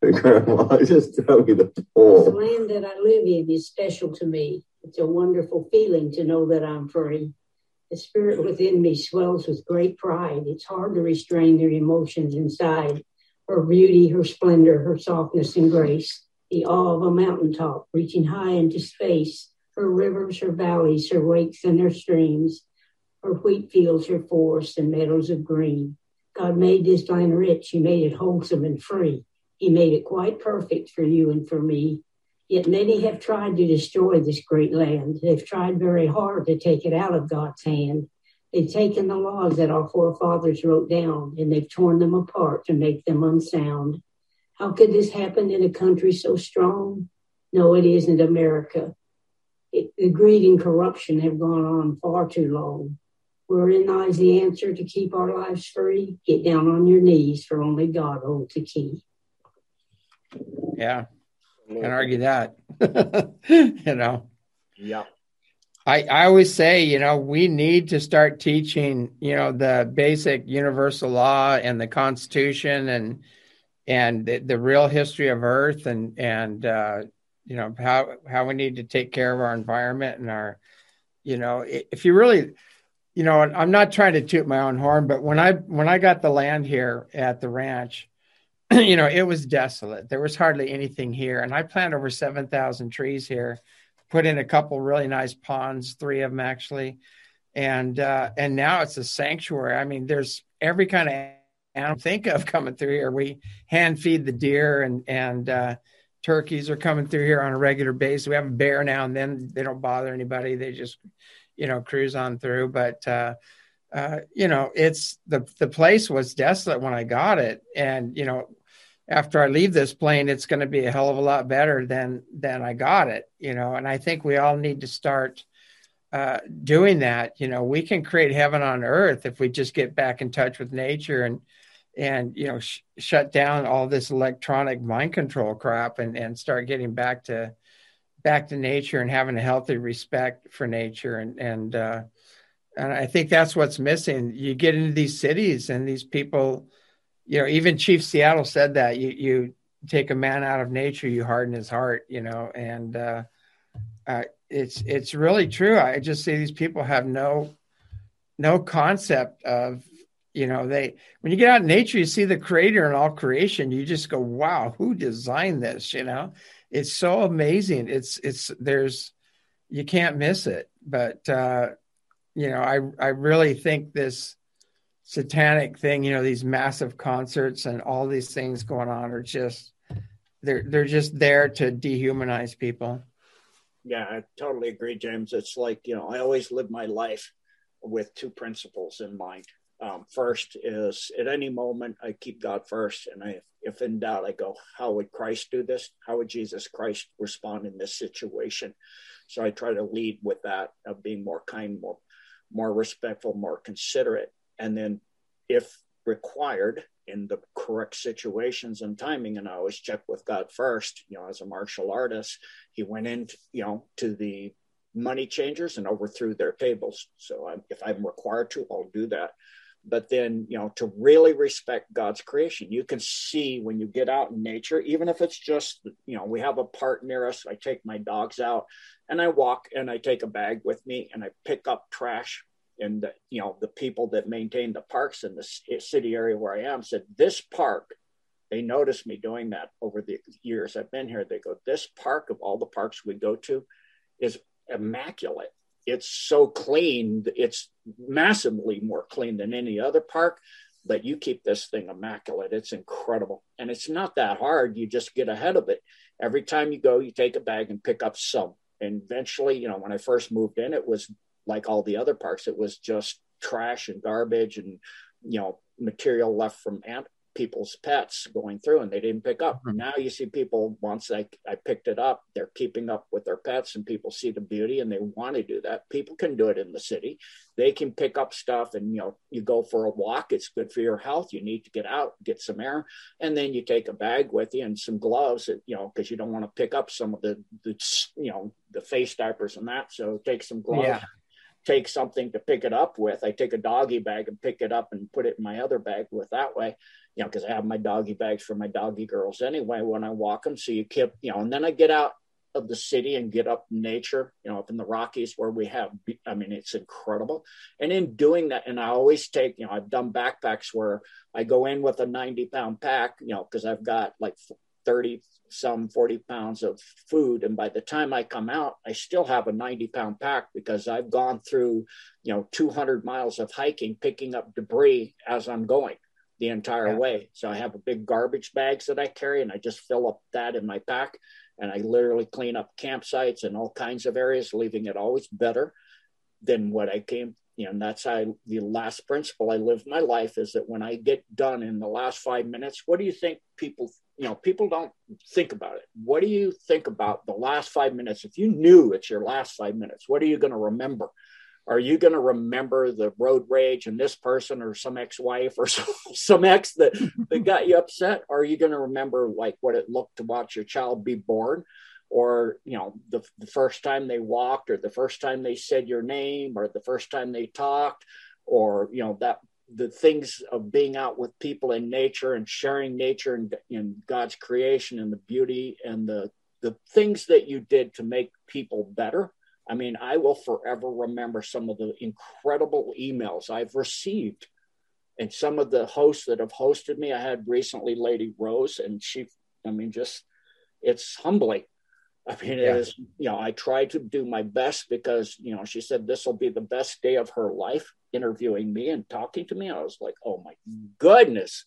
Grandma, just tell me the poem. The poem. land that I live in is special to me. It's a wonderful feeling to know that I'm free. The spirit within me swells with great pride. It's hard to restrain the emotions inside. Her beauty, her splendor, her softness and grace. The awe of a mountaintop reaching high into space. Her rivers, her valleys, her lakes and her streams. Her wheat fields, her forests and meadows of green. God made this land rich. He made it wholesome and free. He made it quite perfect for you and for me. Yet many have tried to destroy this great land. They've tried very hard to take it out of God's hand. They've taken the laws that our forefathers wrote down and they've torn them apart to make them unsound. How could this happen in a country so strong? No, it isn't America. It, the greed and corruption have gone on far too long. Wherein lies the answer to keep our lives free? Get down on your knees, for only God holds the key. yeah. Can't argue that. you know, Yeah, I I always say, you know, we need to start teaching, you know, the basic universal law and the Constitution and and the, the real history of Earth and and uh, you know how how we need to take care of our environment and our, you know, if you really you know, I'm not trying to toot my own horn, but when I when I got the land here at the ranch, you know, it was desolate. There was hardly anything here, and I planted over seven thousand trees here. Put in a couple really nice ponds, three of them actually, and uh, and now it's a sanctuary. I mean, there's every kind of animal think of coming through here. We hand feed the deer and and uh, turkeys are coming through here on a regular basis. We have a bear now and then. They don't bother anybody. They just you know cruise on through. But uh, uh, you know, it's the the place was desolate when I got it, and you know. After I leave this plane, it's going to be a hell of a lot better than than I got it, you know. And I think we all need to start uh, doing that. You know, we can create heaven on earth if we just get back in touch with nature and and you know sh- shut down all this electronic mind control crap and and start getting back to back to nature and having a healthy respect for nature and and uh, and I think that's what's missing. You get into these cities and these people, you know, even Chief Seattle said that you you take a man out of nature, you harden his heart, you know, and uh, uh, it's it's really true. I just see these people have no no concept of you know they when you get out in nature you see the creator in all creation you just go wow who designed this? You know it's so amazing. It's it's there's you can't miss it. But uh you know i i really think this satanic thing you know these massive concerts and all these things going on are just they're they're just there to dehumanize people yeah, I totally agree, James. It's like, you know, I always live my life with two principles in mind. Um, first is at any moment, I keep God first. And I, if in doubt, I go, how would Christ do this? How would Jesus Christ respond in this situation? So I try to lead with that of being more kind, more, more respectful, more considerate. And then if required, in the correct situations and timing. And I always check with God first. You know, as a martial artist, he went in, you know, to the money changers and overthrew their tables. So I'm, if I'm required to, I'll do that. But then, you know, to really respect God's creation, you can see when you get out in nature, even if it's just, you know, we have a park near us. I take my dogs out and I walk and I take a bag with me and I pick up trash and you know the people that maintain the parks in the city area where I am said this park. They noticed me doing that over the years I've been here. They go, this park of all the parks we go to is immaculate. It's so clean. It's massively more clean than any other park. But you keep this thing immaculate. It's incredible, and it's not that hard. You just get ahead of it. Every time you go, you take a bag and pick up some. And eventually, you know, when I first moved in, it was like all the other parks, it was just trash and garbage and you know material left from ant people's pets going through and they didn't pick up. Mm-hmm. Now you see people once I, I picked it up, they're keeping up with their pets and people see the beauty and they want to do that. People can do it in the city. They can pick up stuff and you know, you go for a walk, it's good for your health. You need to get out, get some air, and then you take a bag with you and some gloves, that, you know, because you don't want to pick up some of the, the you know, the face diapers and that. So take some gloves. Yeah take something to pick it up with. I take a doggy bag and pick it up and put it in my other bag with that way, you know, because I have my doggy bags for my doggy girls anyway when I walk them. So you keep, you know, and then I get out of the city and get up nature, you know, up in the Rockies where we have, I mean, it's incredible. And in doing that, and I always take, you know, I've done backpacks where I go in with a 90 pound pack, you know, because I've got like 30, some 40 pounds of food. And by the time I come out, I still have a 90 pound pack because I've gone through, you know, 200 miles of hiking, picking up debris as I'm going the entire yeah. way. So I have a big garbage bags that I carry and I just fill up that in my pack and I literally clean up campsites and all kinds of areas, leaving it always better than what I came. You know, and that's how the last principle I live my life is that when I get done in the last five minutes, what do you think people you know people don't think about it. What do you think about the last five minutes? If you knew it's your last five minutes what are you going to remember? Are you going to remember the road rage and this person or some ex-wife or some, some ex that, that got you upset? Or are you going to remember like what it looked to watch your child be born? Or you know the, the first time they walked or the first time they said your name or the first time they talked or you know that the things of being out with people in nature and sharing nature and, and God's creation and the beauty and the the things that you did to make people better I mean, I will forever remember some of the incredible emails I've received. And some of the hosts that have hosted me, I had recently Lady Rose, and she, I mean, just it's humbling. I mean, yeah. it is, you know, I try to do my best because, you know, she said this will be the best day of her life interviewing me and talking to me. I was like, oh my goodness,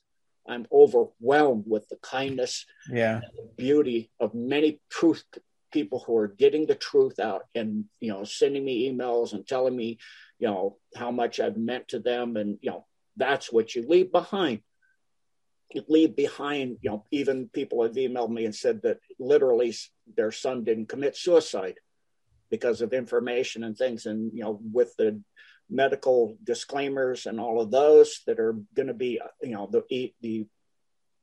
I'm overwhelmed with the kindness, yeah, the beauty of many truth people who are getting the truth out and, you know, sending me emails and telling me, you know, how much I've meant to them. And, you know, that's what you leave behind leave behind, you know, even people have emailed me and said that literally their son didn't commit suicide because of information and things. And, you know, with the medical disclaimers and all of those that are going to be, you know, the, the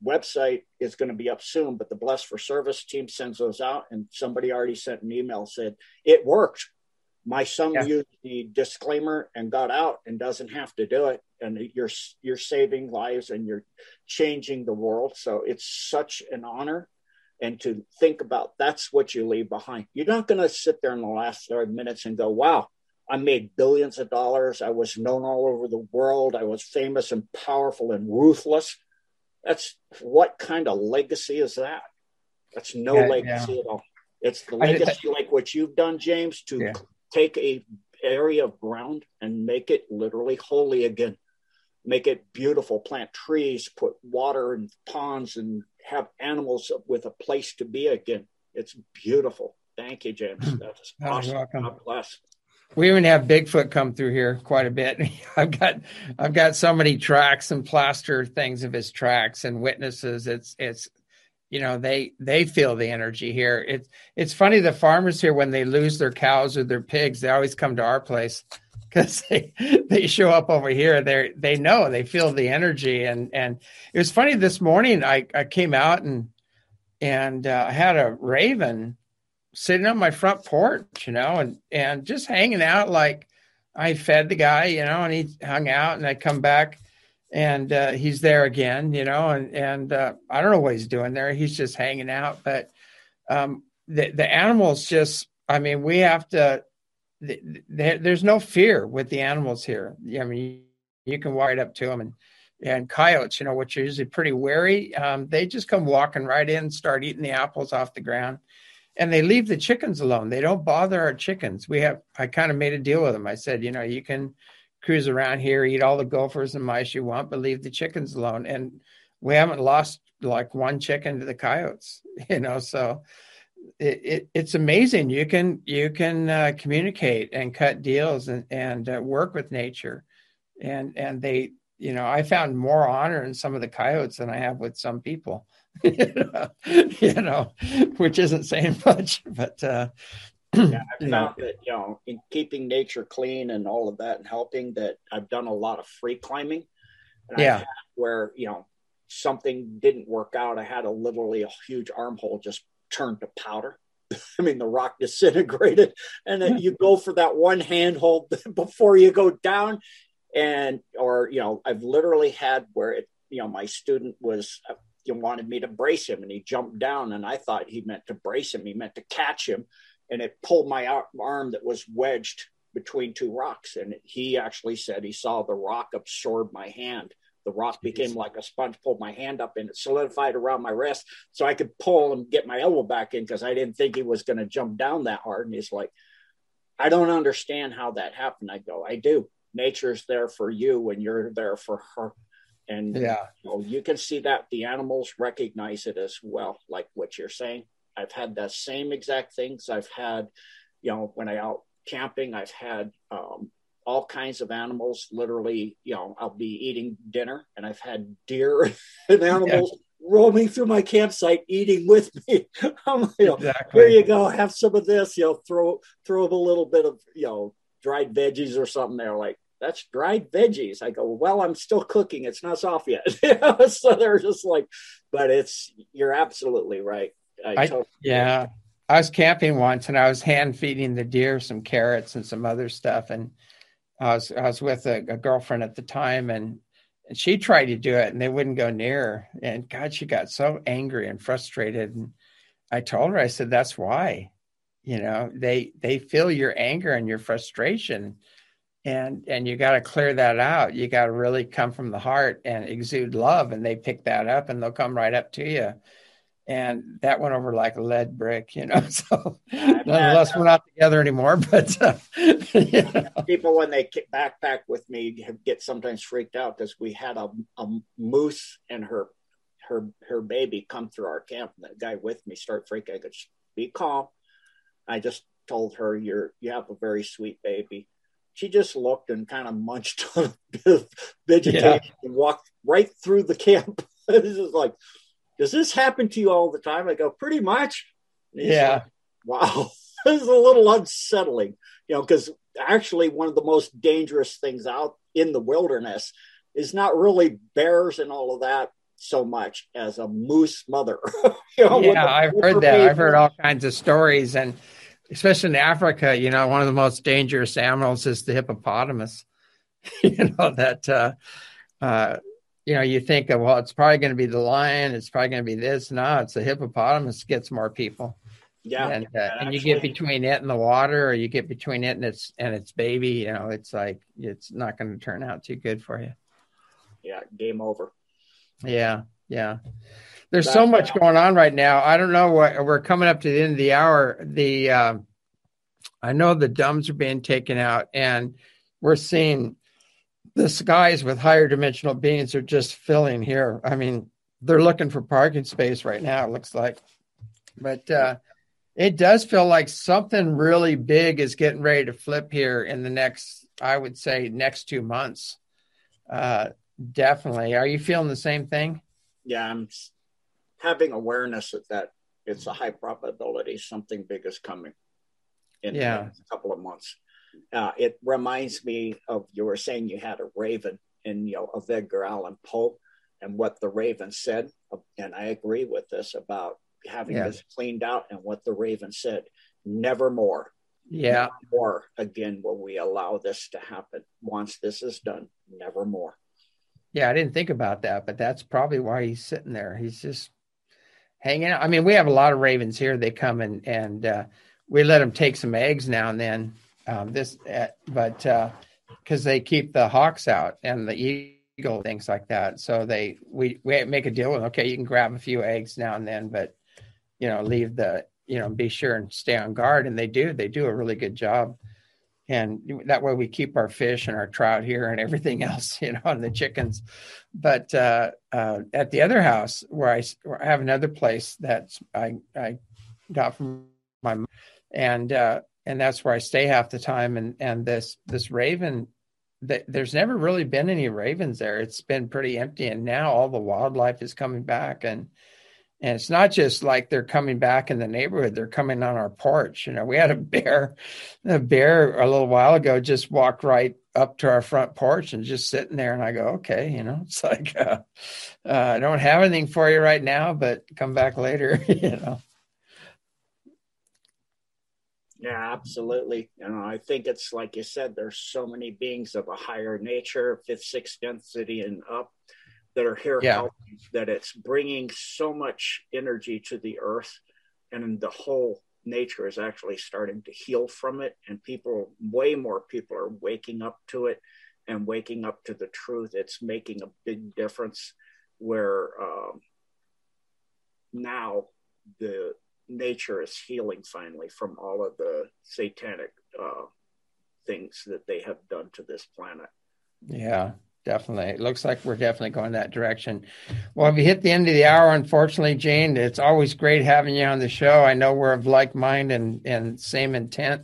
website is going to be up soon, but the Bless for Service team sends those out. And somebody already sent an email said it worked. My son yeah. used the disclaimer and got out and doesn't have to do it. And you're you're saving lives and you're changing the world. So it's such an honor. And to think about that's what you leave behind. You're not going to sit there in the last 30 minutes and go, wow, I made billions of dollars. I was known all over the world. I was famous and powerful and ruthless. That's what kind of legacy is that? That's no yeah, legacy yeah. at all. It's the legacy like what you've done, James, to yeah take a area of ground and make it literally holy again make it beautiful plant trees put water and ponds and have animals with a place to be again it's beautiful thank you james that's awesome god bless we even have bigfoot come through here quite a bit. I've got i've got so many tracks and plaster things of his tracks and witnesses. It's it's you know they they feel the energy here. It's it's funny the farmers here when they lose their cows or their pigs they always come to our place because they they show up over here they they know they feel the energy. And and it was funny this morning i i came out and and uh, i had a raven sitting on my front porch you know and and just hanging out like i fed the guy you know and he hung out and i come back and uh, he's there again, you know, and and uh, I don't know what he's doing there. He's just hanging out, but um, the the animals just, I mean, we have to. The, the, there's no fear with the animals here. I mean, you, you can walk up to them and and coyotes, you know, which are usually pretty wary, um, they just come walking right in, start eating the apples off the ground, and they leave the chickens alone. They don't bother our chickens. We have, I kind of made a deal with them. I said, you know, you can cruise around here, eat all the gophers and mice you want, but leave the chickens alone. And we haven't lost like one chicken to the coyotes, you know. So it, it it's amazing. You can you can uh, communicate and cut deals and and uh, work with nature, and and they you know I found more honor in some of the coyotes than I have with some people. you know, which isn't saying much, but uh, yeah, I've found that you know in keeping nature clean and all of that and helping that I've done a lot of free climbing. yeah, where you know something didn't work out, I had a literally a huge armhole just turned to powder. I mean, the rock disintegrated, and then you go for that one handhold before you go down, and or you know, I've literally had where it, you know, my student was you wanted me to brace him, and he jumped down, and I thought he meant to brace him, he meant to catch him, and it pulled my arm that was wedged between two rocks. And he actually said he saw the rock absorb my hand. The rock became like a sponge, pulled my hand up and it solidified around my wrist so I could pull and get my elbow back in because I didn't think he was going to jump down that hard. And he's like, I don't understand how that happened. I go, I do. Nature's there for you and you're there for her. And yeah, you, know, you can see that the animals recognize it as well, like what you're saying. I've had the same exact things. I've had, you know, when I out camping, I've had um, all kinds of animals. Literally, you know, I'll be eating dinner, and I've had deer and animals. Yeah. Roaming through my campsite, eating with me. I'm, you know, exactly. Here you go. Have some of this. You know, throw throw a little bit of you know dried veggies or something. They're like, that's dried veggies. I go, well, I'm still cooking. It's not soft yet. so they're just like, but it's, you're absolutely right. I, I totally yeah. I was camping once and I was hand feeding the deer some carrots and some other stuff. And I was I was with a, a girlfriend at the time and and she tried to do it and they wouldn't go near her. And God, she got so angry and frustrated. And I told her, I said, that's why. you know they they feel your anger and your frustration and and you got to clear that out. You got to really come from the heart and exude love and they pick that up and they'll come right up to you. And that went over like a lead brick you know so nonetheless we're not together anymore but uh, you know. people when they backpack with me get sometimes freaked out because we had a, a moose and her her her baby come through our camp and the guy with me start freaking i go be calm. I just told her you're you have a very sweet baby she just looked and kind of munched on a bit of vegetation yeah. and walked right through the camp. this is like, does this happen to you all the time? I go, pretty much. Yeah. Like, wow. this is a little unsettling, you know, because actually one of the most dangerous things out in the wilderness is not really bears and all of that so much as a moose mother. you know, yeah, I've heard that. I've heard all kinds of stories and especially in Africa, you know, one of the most dangerous animals is the hippopotamus. you know that uh, uh, you know you think of well, it's probably going to be the lion, it's probably going to be this. No, it's the hippopotamus gets more people. Yeah, and uh, and you get between it and the water, or you get between it and its and its baby. You know, it's like it's not going to turn out too good for you. Yeah, game over. Yeah, yeah. There's so much going on right now. I don't know what we're coming up to the end of the hour. The uh, I know the DUMBs are being taken out, and we're seeing the skies with higher dimensional beings are just filling here. I mean, they're looking for parking space right now. It looks like, but uh, it does feel like something really big is getting ready to flip here in the next, I would say, next two months. Uh, definitely. Are you feeling the same thing? Yeah, I'm having awareness that, that it's a high probability something big is coming in yeah. a couple of months. Uh, it reminds me of you were saying you had a raven in you know of Edgar Allan Poe and what the raven said, and I agree with this about having yeah. this cleaned out and what the raven said. Never more. Yeah. More again will we allow this to happen. Once this is done, never more. Yeah, I didn't think about that, but that's probably why he's sitting there. He's just hanging out. I mean, we have a lot of ravens here. They come and and uh, we let them take some eggs now and then. Um, this, uh, but because uh, they keep the hawks out and the eagle things like that, so they we we make a deal with. Okay, you can grab a few eggs now and then, but you know, leave the you know, be sure and stay on guard. And they do. They do a really good job. And that way we keep our fish and our trout here and everything else, you know, and the chickens. But uh, uh, at the other house where I, where I have another place that I I got from my and uh, and that's where I stay half the time. And and this this raven, there's never really been any ravens there. It's been pretty empty, and now all the wildlife is coming back, and and it's not just like they're coming back in the neighborhood; they're coming on our porch. You know, we had a bear, a bear a little while ago just walked right up to our front porch and just sitting there. And I go, okay, you know, it's like uh, uh, I don't have anything for you right now, but come back later. you know. Yeah, absolutely. You know, I think it's like you said, there's so many beings of a higher nature, fifth, sixth density and up that are here yeah. helping, that it's bringing so much energy to the earth and the whole nature is actually starting to heal from it and people way more people are waking up to it and waking up to the truth it's making a big difference where um, now the nature is healing finally from all of the satanic uh, things that they have done to this planet. Yeah, definitely. It looks like we're definitely going that direction. Well, we hit the end of the hour, unfortunately, Gene. It's always great having you on the show. I know we're of like mind and, and same intent.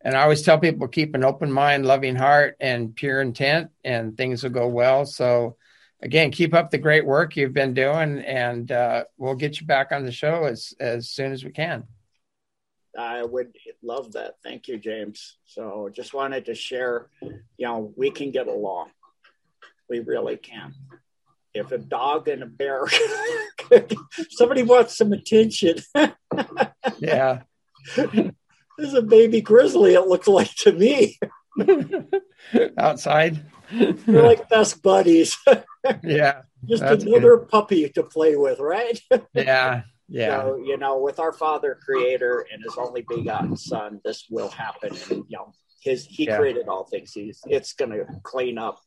And I always tell people keep an open mind, loving heart, and pure intent, and things will go well. So again, keep up the great work you've been doing, and uh, we'll get you back on the show as as soon as we can. I would love that. Thank you, James. So just wanted to share, you know, we can get along. We really can. If a dog and a bear, somebody wants some attention. yeah. This is a baby grizzly, it looks like to me. Outside. We're like best buddies. yeah. Just another good. puppy to play with, right? yeah. Yeah. So, you know, with our Father Creator and His only begotten Son, this will happen. And you know, His He Yeah. created all things. He's it's going to clean up,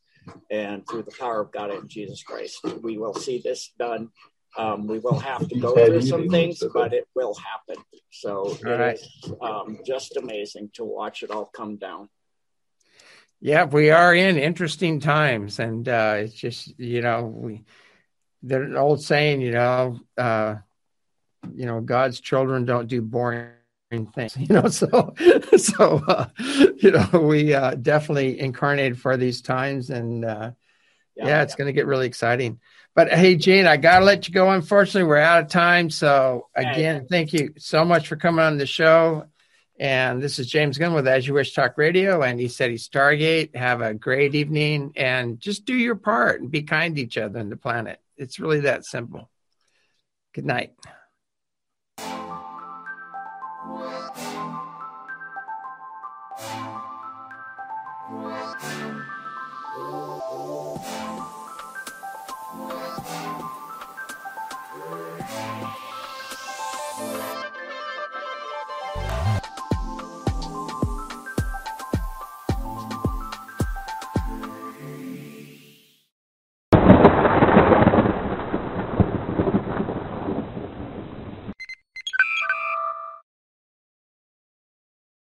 and through the power of God and Jesus Christ, we will see this done. Um, we will have to go through some things, but it will happen. So it right. is um, just amazing to watch it all come down. Yeah, we are in interesting times, and uh, it's just you know we there's an old saying, you know, uh, you know, God's children don't do boring things, you know. So, so uh, you know, we uh, definitely incarnated for these times, and uh, yeah, it's going to get really exciting. But hey, Gene, I got to let you go. Unfortunately, we're out of time. So again, thank you so much for coming on the show. And this is James Gunn with As You Wish Talk Radio. And he said he's Stargate. Have a great evening and just do your part and be kind to each other and the planet. It's really that simple. Good night.